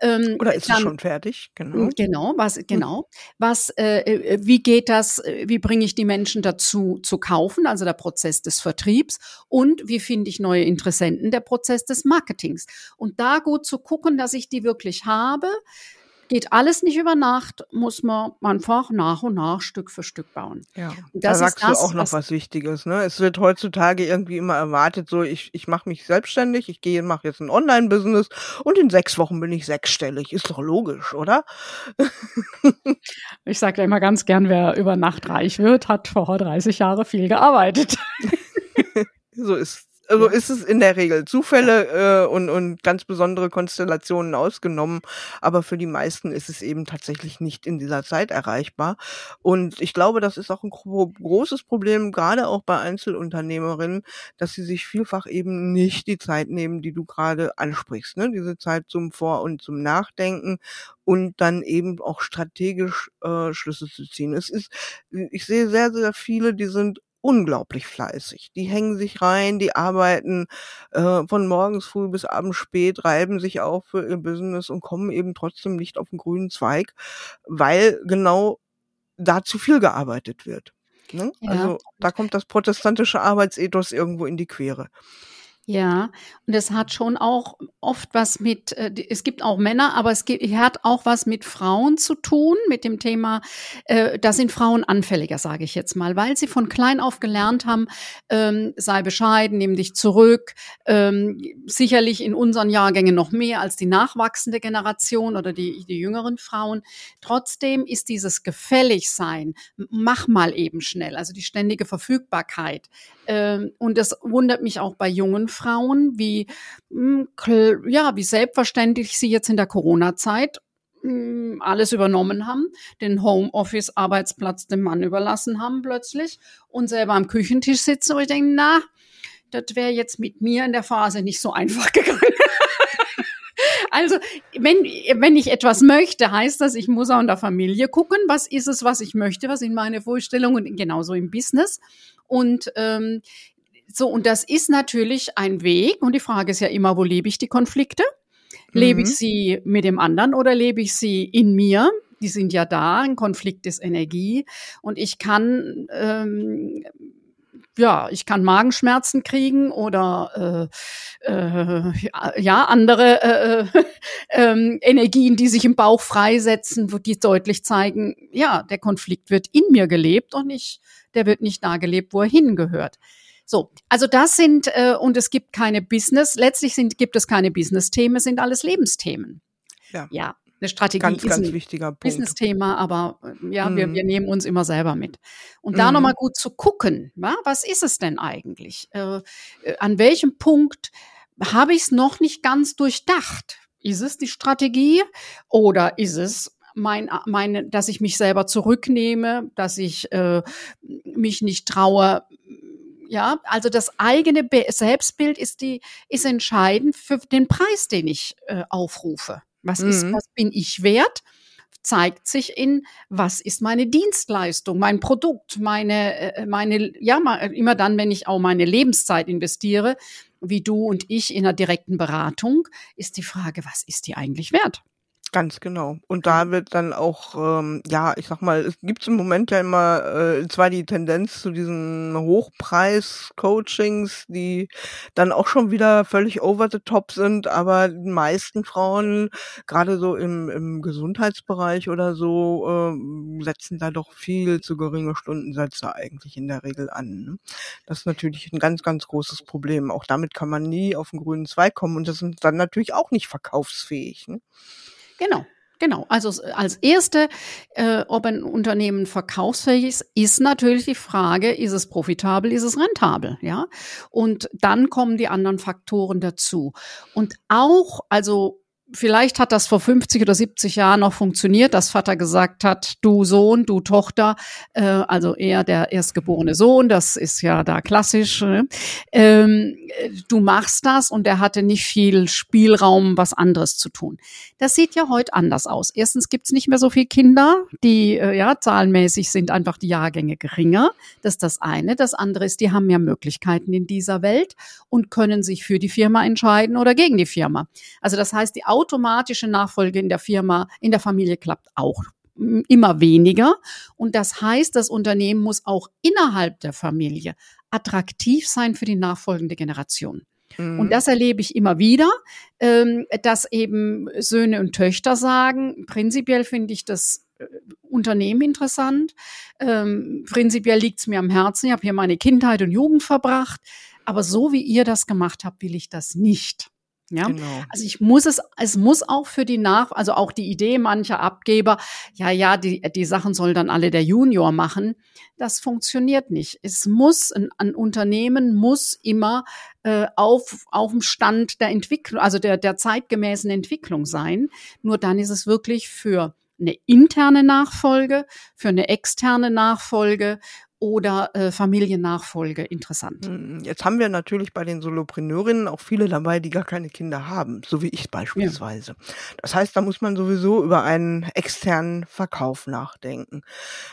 Speaker 1: ähm, oder ist dann, es schon fertig?
Speaker 2: Genau. Hm, genau, was hm. genau, was äh, äh, wie geht das, wie bringe ich die Menschen dazu zu kaufen, also der Prozess des Vertriebs und wie finde ich neue Interessenten, der Prozess des Marketings und da gut zu gucken, dass ich die wirklich habe, Geht alles nicht über Nacht, muss man einfach nach und nach Stück für Stück bauen.
Speaker 1: Ja, da sagst das, du auch noch was, was, Wichtiges. Ne? Es wird heutzutage irgendwie immer erwartet, so ich, ich mache mich selbstständig, ich gehe mache jetzt ein Online-Business und in sechs Wochen bin ich sechsstellig. Ist doch logisch, oder?
Speaker 2: ich sage ja immer ganz gern, wer über Nacht reich wird, hat vor 30 Jahren viel gearbeitet.
Speaker 1: so ist also ist es in der Regel Zufälle äh, und, und ganz besondere Konstellationen ausgenommen, aber für die meisten ist es eben tatsächlich nicht in dieser Zeit erreichbar. Und ich glaube, das ist auch ein großes Problem, gerade auch bei Einzelunternehmerinnen, dass sie sich vielfach eben nicht die Zeit nehmen, die du gerade ansprichst, ne? diese Zeit zum Vor- und zum Nachdenken und dann eben auch strategisch äh, Schlüsse zu ziehen. Es ist, ich sehe sehr, sehr viele, die sind unglaublich fleißig. Die hängen sich rein, die arbeiten äh, von morgens früh bis abends spät, reiben sich auf für ihr Business und kommen eben trotzdem nicht auf den grünen Zweig, weil genau da zu viel gearbeitet wird. Ne? Ja. Also da kommt das protestantische Arbeitsethos irgendwo in die Quere.
Speaker 2: Ja, und es hat schon auch oft was mit, äh, es gibt auch Männer, aber es gibt, hat auch was mit Frauen zu tun, mit dem Thema, äh, da sind Frauen anfälliger, sage ich jetzt mal, weil sie von klein auf gelernt haben, ähm, sei bescheiden, nimm dich zurück, ähm, sicherlich in unseren Jahrgängen noch mehr als die nachwachsende Generation oder die, die jüngeren Frauen. Trotzdem ist dieses Gefälligsein, mach mal eben schnell, also die ständige Verfügbarkeit. Ähm, und das wundert mich auch bei jungen Frauen, wie, hm, ja, wie selbstverständlich sie jetzt in der Corona-Zeit hm, alles übernommen haben, den Homeoffice-Arbeitsplatz dem Mann überlassen haben plötzlich und selber am Küchentisch sitzen und ich denke, na, das wäre jetzt mit mir in der Phase nicht so einfach gegangen. Also, wenn, wenn ich etwas möchte, heißt das, ich muss auch in der Familie gucken, was ist es, was ich möchte, was sind meine Vorstellungen, genauso im Business. Und ähm, so, und das ist natürlich ein Weg. Und die Frage ist ja immer, wo lebe ich die Konflikte? Lebe ich mhm. sie mit dem anderen oder lebe ich sie in mir? Die sind ja da. Ein Konflikt ist Energie. Und ich kann ähm, ja, ich kann Magenschmerzen kriegen oder äh, äh, ja andere äh, äh, äh, Energien, die sich im Bauch freisetzen, die deutlich zeigen, ja, der Konflikt wird in mir gelebt und nicht, der wird nicht da gelebt, wo er hingehört. So, also das sind, äh, und es gibt keine Business, letztlich sind, gibt es keine Business-Themen, sind alles Lebensthemen. Ja. ja. Eine Strategie
Speaker 1: ganz,
Speaker 2: ist
Speaker 1: ganz
Speaker 2: ein. Business-Thema, aber äh, ja, wir, wir
Speaker 1: Mhm.
Speaker 2: nehmen uns immer selber mit. Und da
Speaker 1: Mhm.
Speaker 2: nochmal gut zu gucken, wa? was ist es denn eigentlich? Äh, äh, an welchem Punkt habe ich es noch nicht ganz durchdacht? Ist es die Strategie oder ist es mein, meine, dass ich mich selber zurücknehme, dass ich äh, mich nicht traue, ja, also das eigene Selbstbild ist die ist entscheidend für den Preis, den ich äh, aufrufe. Was ist,
Speaker 1: Mhm.
Speaker 2: was bin ich wert? Zeigt sich in, was ist meine Dienstleistung, mein Produkt, meine, äh, meine, ja, immer dann, wenn ich auch meine Lebenszeit investiere, wie du und ich in einer direkten Beratung, ist die Frage, was ist die eigentlich wert?
Speaker 1: Ganz genau. Und da wird dann auch, ähm, ja, ich sag mal, es gibt im Moment ja immer äh, zwar die Tendenz zu diesen Hochpreis-Coachings, die dann auch schon wieder völlig over the top sind, aber die meisten Frauen, gerade so im, im Gesundheitsbereich oder so, ähm, setzen da doch viel zu geringe Stundensätze eigentlich in der Regel an. Ne? Das ist natürlich ein ganz, ganz großes Problem. Auch damit kann man nie auf den grünen Zweig kommen und das sind dann natürlich auch nicht verkaufsfähig. Ne?
Speaker 2: Genau. Genau, also als erste, äh, ob ein Unternehmen verkaufsfähig ist, ist natürlich die Frage, ist es profitabel, ist es rentabel, ja? Und dann kommen die anderen Faktoren dazu. Und auch, also vielleicht hat das vor 50 oder 70 Jahren noch funktioniert, dass Vater gesagt hat, du Sohn, du Tochter, äh, also eher der erstgeborene Sohn, das ist ja da klassisch, ne? ähm, äh, du machst das und er hatte nicht viel Spielraum, was anderes zu tun. Das sieht ja heute anders aus. Erstens gibt's nicht mehr so viele Kinder, die äh, ja zahlenmäßig sind einfach die Jahrgänge geringer. Das ist das eine. Das andere ist, die haben mehr Möglichkeiten in dieser Welt und können sich für die Firma entscheiden oder gegen die Firma. Also das heißt, die automatische Nachfolge in der Firma, in der Familie klappt auch m, immer weniger. Und das heißt, das Unternehmen muss auch innerhalb der Familie attraktiv sein für die nachfolgende Generation. Und
Speaker 1: Mhm.
Speaker 2: das erlebe ich immer wieder, ähm, dass eben Söhne und Töchter sagen, prinzipiell finde ich das äh, Unternehmen interessant, ähm, prinzipiell liegt es mir am Herzen, ich habe hier meine Kindheit und Jugend verbracht, aber so wie ihr das gemacht habt, will ich das nicht. Ja,
Speaker 1: Genau.
Speaker 2: also ich muss es, es muss auch für die Nach, also auch die Idee mancher Abgeber, ja, ja, die, die Sachen soll dann alle der Junior machen. Das funktioniert nicht. Es muss, ein, ein Unternehmen muss immer äh, auf, auf dem Stand der Entwicklung, also der, der zeitgemäßen Entwicklung sein. Nur dann ist es wirklich für eine interne Nachfolge, für eine externe Nachfolge oder äh, Familiennachfolge interessant.
Speaker 1: Mm, Jetzt haben wir natürlich bei den Solopreneurinnen auch viele dabei, die gar keine Kinder haben, so wie ich beispielsweise. Das heißt, da muss man sowieso über einen externen Verkauf nachdenken.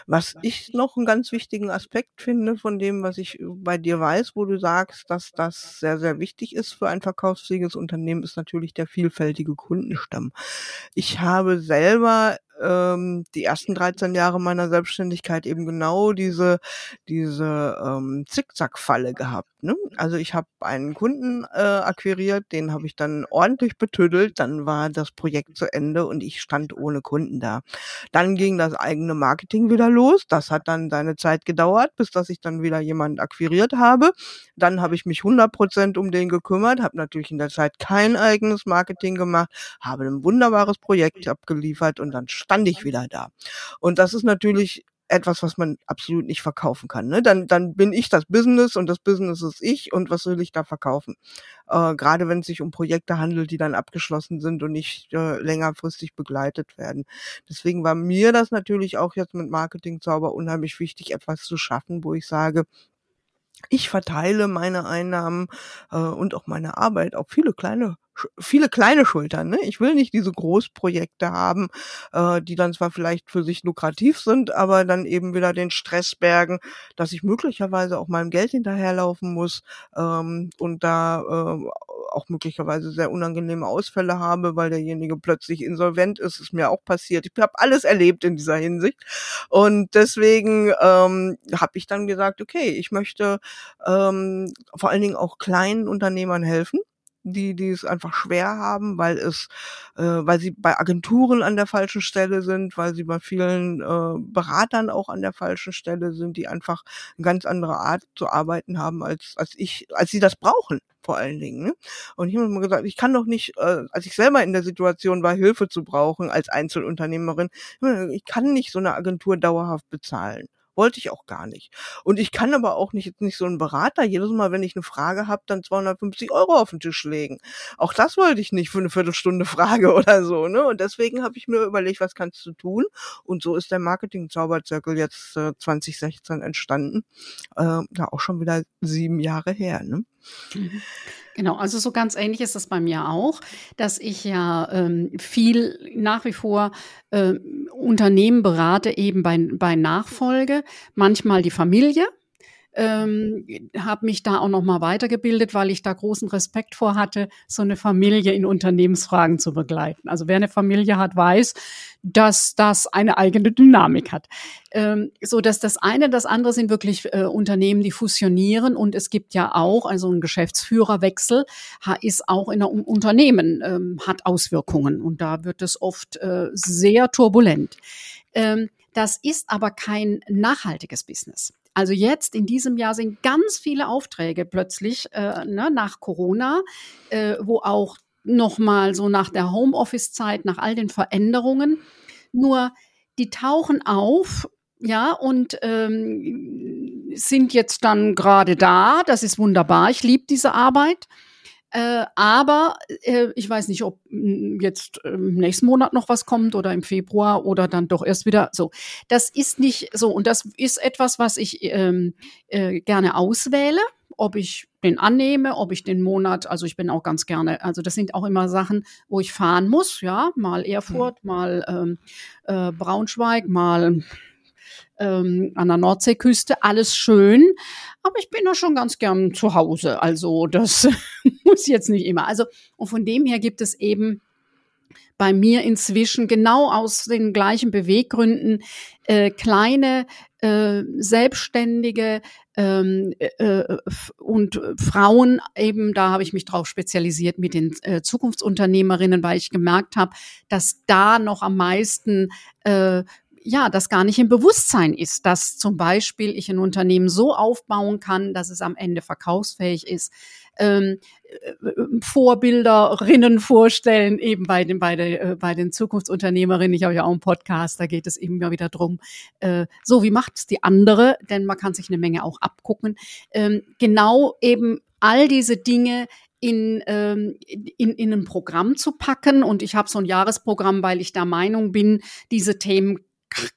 Speaker 1: Was ich noch einen ganz wichtigen Aspekt finde von dem, was ich bei dir weiß, wo du sagst, dass das sehr, sehr wichtig ist für ein verkaufsfähiges Unternehmen, ist natürlich der vielfältige Kundenstamm. Ich habe selber ähm, die ersten 13 Jahre meiner Selbstständigkeit eben genau diese diese ähm, Zickzack-Falle gehabt. Ne? Also ich habe einen Kunden äh, akquiriert, den habe ich dann ordentlich betüdelt, dann war das Projekt zu Ende und ich stand ohne Kunden da. Dann ging das eigene Marketing wieder los. Das hat dann seine Zeit gedauert, bis dass ich dann wieder jemanden akquiriert habe. Dann habe ich mich 100% um den gekümmert, habe natürlich in der Zeit kein eigenes Marketing gemacht, habe ein wunderbares Projekt abgeliefert und dann stand ich wieder da. Und das ist natürlich etwas, was man absolut nicht verkaufen kann. Ne? Dann, dann bin ich das Business und das Business ist ich und was will ich da verkaufen? Äh, Gerade wenn es sich um Projekte handelt, die dann abgeschlossen sind und nicht äh, längerfristig begleitet werden. Deswegen war mir das natürlich auch jetzt mit Marketing Zauber unheimlich wichtig, etwas zu schaffen, wo ich sage, ich verteile meine Einnahmen äh, und auch meine Arbeit auf viele kleine viele kleine Schultern. Ne? Ich will nicht diese Großprojekte haben, äh, die dann zwar vielleicht für sich lukrativ sind, aber dann eben wieder den Stress bergen, dass ich möglicherweise auch meinem Geld hinterherlaufen muss ähm, und da äh, auch möglicherweise sehr unangenehme Ausfälle habe, weil derjenige plötzlich insolvent ist. Ist mir auch passiert. Ich habe alles erlebt in dieser Hinsicht. Und deswegen ähm, habe ich dann gesagt, okay, ich möchte ähm, vor allen Dingen auch kleinen Unternehmern helfen die, die es einfach schwer haben, weil es, äh, weil sie bei Agenturen an der falschen Stelle sind, weil sie bei vielen äh, Beratern auch an der falschen Stelle sind, die einfach eine ganz andere Art zu arbeiten haben, als, als ich, als sie das brauchen vor allen Dingen. Ne? Und ich habe mir gesagt, ich kann doch nicht, äh, als ich selber in der Situation war, Hilfe zu brauchen als Einzelunternehmerin, ich kann nicht so eine Agentur dauerhaft bezahlen. Wollte ich auch gar nicht. Und ich kann aber auch nicht, jetzt nicht so ein Berater jedes Mal, wenn ich eine Frage habe, dann 250 Euro auf den Tisch legen. Auch das wollte ich nicht für eine Viertelstunde Frage oder so. Ne? Und deswegen habe ich mir überlegt, was kannst du tun? Und so ist der Marketing-Zauberzirkel jetzt äh, 2016 entstanden. Äh, ja, auch schon wieder sieben Jahre her. Ne?
Speaker 2: Mhm. Genau, also so ganz ähnlich ist das bei mir auch, dass ich ja ähm, viel nach wie vor äh, Unternehmen berate, eben bei, bei Nachfolge, manchmal die Familie, ähm, habe mich da auch noch mal weitergebildet, weil ich da großen Respekt vor hatte, so eine Familie in Unternehmensfragen zu begleiten. Also wer eine Familie hat, weiß, dass das eine eigene Dynamik hat. Ähm, so dass das eine, das andere sind wirklich äh, Unternehmen, die fusionieren und es gibt ja auch, also ein Geschäftsführerwechsel ist auch in einem Unternehmen, ähm, hat Auswirkungen und da wird es oft äh, sehr turbulent. Ähm, das ist aber kein nachhaltiges Business. Also jetzt in diesem Jahr sind ganz viele Aufträge plötzlich äh, ne, nach Corona, äh, wo auch nochmal so nach der Homeoffice-Zeit, nach all den Veränderungen. Nur die tauchen auf, ja, und ähm, sind jetzt dann gerade da. Das ist wunderbar. Ich liebe diese Arbeit. Äh, aber äh, ich weiß nicht, ob hm, jetzt im nächsten Monat noch was kommt oder im Februar oder dann doch erst wieder so. Das ist nicht so und das ist etwas, was ich ähm, äh, gerne auswähle, ob ich den annehme, ob ich den Monat, also ich bin auch ganz gerne, also das sind auch immer Sachen, wo ich fahren muss, ja, mal Erfurt, mhm. mal ähm, äh, Braunschweig, mal ähm, an der Nordseeküste, alles schön. Aber ich bin da schon ganz gern zu Hause. Also das muss jetzt nicht immer. Also und von dem her gibt es eben bei mir inzwischen genau aus den gleichen Beweggründen äh, kleine äh, Selbstständige ähm, äh, und Frauen eben, da habe ich mich drauf spezialisiert mit den äh, Zukunftsunternehmerinnen, weil ich gemerkt habe, dass da noch am meisten äh, ja, das gar nicht im Bewusstsein ist, dass zum Beispiel ich ein Unternehmen so aufbauen kann, dass es am Ende verkaufsfähig ist. Ähm, äh, Vorbilderinnen vorstellen, eben bei den, bei, der, äh, bei den Zukunftsunternehmerinnen. Ich habe ja auch einen Podcast, da geht es eben immer wieder drum, äh, so wie macht es die andere, denn man kann sich eine Menge auch abgucken. Ähm, genau eben all diese Dinge in, ähm, in, in ein Programm zu packen. Und ich habe so ein Jahresprogramm, weil ich der Meinung bin, diese Themen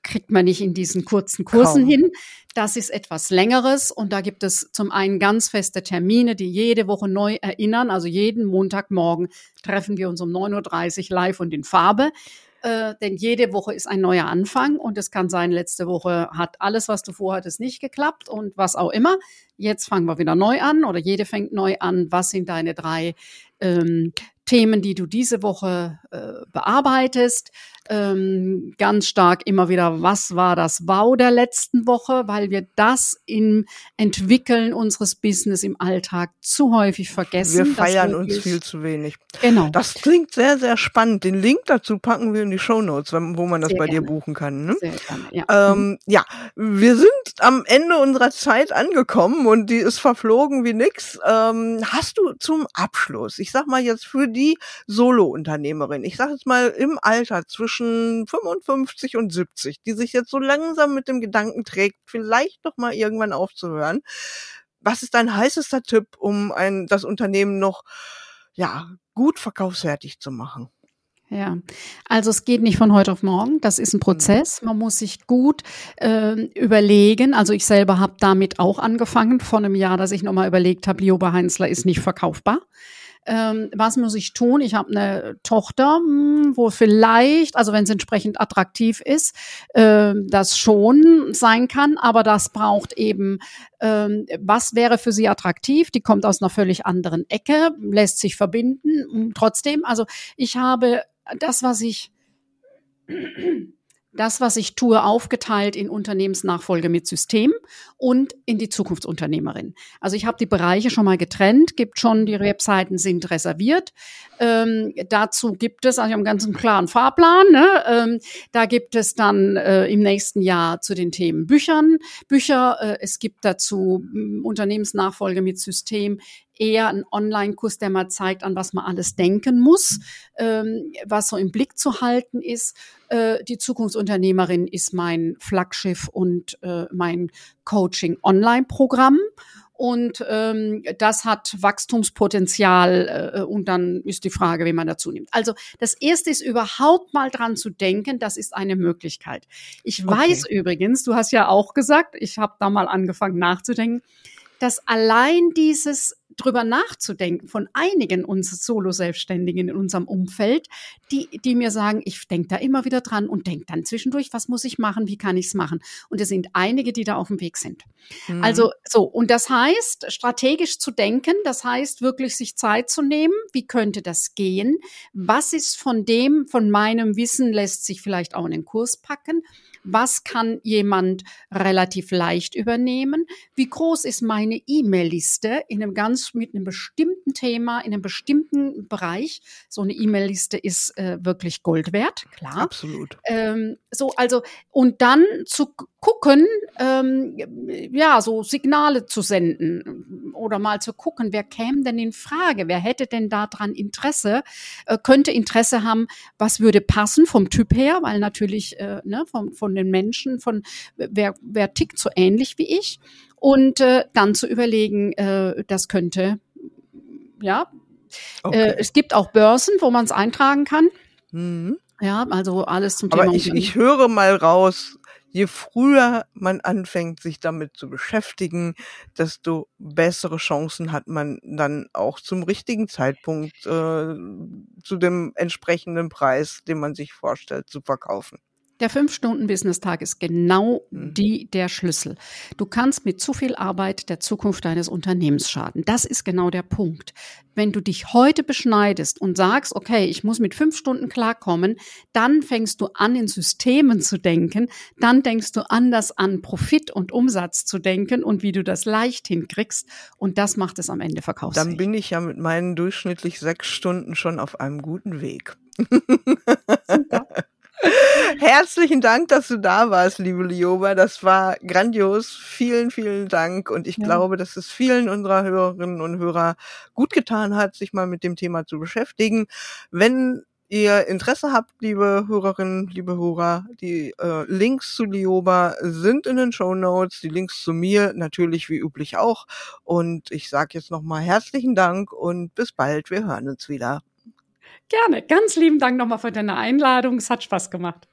Speaker 2: kriegt man nicht in diesen kurzen Kursen Kaum. hin. Das ist etwas längeres und da gibt es zum einen ganz feste Termine, die jede Woche neu erinnern. Also jeden Montagmorgen treffen wir uns um 9.30 Uhr live und in Farbe. Äh, denn jede Woche ist ein neuer Anfang und es kann sein, letzte Woche hat alles, was du vorhattest, nicht geklappt und was auch immer. Jetzt fangen wir wieder neu an oder jede fängt neu an. Was sind deine drei ähm, Themen, die du diese Woche äh, bearbeitest? Ähm, ganz stark immer wieder, was war das Wow der letzten Woche, weil wir das im Entwickeln unseres Business im Alltag zu häufig vergessen.
Speaker 1: Wir feiern uns viel zu wenig. Genau. Das klingt sehr, sehr spannend. Den Link dazu packen wir in die Show Notes, wo man das sehr bei gerne. dir buchen kann. Ne? Sehr gerne, ja. Ähm, ja, wir sind am Ende unserer Zeit angekommen und die ist verflogen wie nix. Ähm, hast du zum Abschluss, ich sag mal jetzt für die Solo-Unternehmerin, ich sag jetzt mal im Alter zwischen zwischen 55 und 70, die sich jetzt so langsam mit dem Gedanken trägt, vielleicht doch mal irgendwann aufzuhören. Was ist dein heißester Tipp, um ein, das Unternehmen noch, ja, gut verkaufsfertig zu machen?
Speaker 2: Ja, also es geht nicht von heute auf morgen. Das ist ein mhm. Prozess. Man muss sich gut äh, überlegen. Also ich selber habe damit auch angefangen vor einem Jahr, dass ich nochmal überlegt habe, Lioba Heinzler ist nicht verkaufbar ähm, was muss ich tun? Ich habe eine Tochter, hm, wo vielleicht, also wenn es entsprechend attraktiv ist, äh, das schon sein kann, aber das braucht eben, ähm, was wäre für sie attraktiv? Die kommt aus einer völlig anderen Ecke, lässt sich verbinden. Trotzdem, also ich habe das, was ich das, was ich tue, aufgeteilt in Unternehmensnachfolge mit System und in die Zukunftsunternehmerin. Also ich habe die Bereiche schon mal getrennt, gibt schon, die Webseiten sind reserviert. Ähm, dazu gibt es, also ich habe einen ganz klaren Fahrplan, ne? ähm, da gibt es dann äh, im nächsten Jahr zu den Themen Büchern, Bücher, äh, es gibt dazu Unternehmensnachfolge mit System eher ein Online-Kurs, der mal zeigt, an was man alles denken muss, ähm, was so im Blick zu halten ist. Äh, die Zukunftsunternehmerin ist mein Flaggschiff und äh, mein Coaching-Online-Programm. Und ähm, das hat Wachstumspotenzial äh, und dann ist die Frage, wie man dazu nimmt. Also das Erste ist überhaupt mal dran zu denken, das ist eine Möglichkeit. Ich okay. weiß übrigens, du hast ja auch gesagt, ich habe da mal angefangen nachzudenken, dass allein dieses drüber nachzudenken von einigen unserer Solo-Selbstständigen in unserem Umfeld, die, die mir sagen, ich denke da immer wieder dran und denke dann zwischendurch, was muss ich machen, wie kann ich es machen? Und es sind einige, die da auf dem Weg sind. Mhm. Also so, und das heißt, strategisch zu denken, das heißt wirklich sich Zeit zu nehmen, wie könnte das gehen? Was ist von dem, von meinem Wissen lässt sich vielleicht auch in den Kurs packen? Was kann jemand relativ leicht übernehmen? Wie groß ist meine E-Mail-Liste in einem ganz mit einem bestimmten Thema, in einem bestimmten Bereich? So eine E-Mail-Liste ist äh, wirklich Gold wert, klar.
Speaker 1: Absolut.
Speaker 2: Ähm, so, also, und dann zu gucken, ähm, ja, so Signale zu senden oder mal zu gucken, wer käme denn in Frage? Wer hätte denn daran Interesse? Äh, könnte Interesse haben, was würde passen vom Typ her? Weil natürlich, äh, ne, von, von den Menschen, von wer, wer tickt so ähnlich wie ich? Und äh, dann zu überlegen, äh, das könnte, ja. Äh, okay. Äh, es gibt auch Börsen, wo man es eintragen kann. Mhm. Ja, also alles zum
Speaker 1: Thema. Aber ich, ich höre mal raus, je früher man anfängt, sich damit zu beschäftigen, desto bessere Chancen hat man dann auch zum richtigen Zeitpunkt äh, zu dem entsprechenden Preis, den man sich vorstellt, zu verkaufen.
Speaker 2: Der Fünf-Stunden-Business-Tag ist genau mhm. die, der Schlüssel. Du kannst mit zu viel Arbeit der Zukunft deines Unternehmens schaden. Das ist genau der Punkt. Wenn du dich heute beschneidest und sagst, okay, ich muss mit fünf Stunden klarkommen, dann fängst du an, in Systemen zu denken. Dann denkst du anders an Profit und Umsatz zu denken und wie du das leicht hinkriegst. Und das macht es am Ende verkaufsfähig.
Speaker 1: Dann bin ich ja mit meinen durchschnittlich sechs Stunden schon auf einem guten Weg. Super. Herzlichen Dank, dass du da warst, liebe Lioba. Das war grandios. Vielen, vielen Dank. Und ich ja. glaube, dass es vielen unserer Hörerinnen und Hörer gut getan hat, sich mal mit dem Thema zu beschäftigen. Wenn ihr Interesse habt, liebe Hörerinnen, liebe Hörer, die äh, Links zu Lioba sind in den Show Notes, die Links zu mir natürlich wie üblich auch. Und ich sage jetzt nochmal herzlichen Dank und bis bald. Wir hören uns wieder.
Speaker 2: Gerne. Ganz lieben Dank nochmal für deine Einladung. Es hat Spaß gemacht.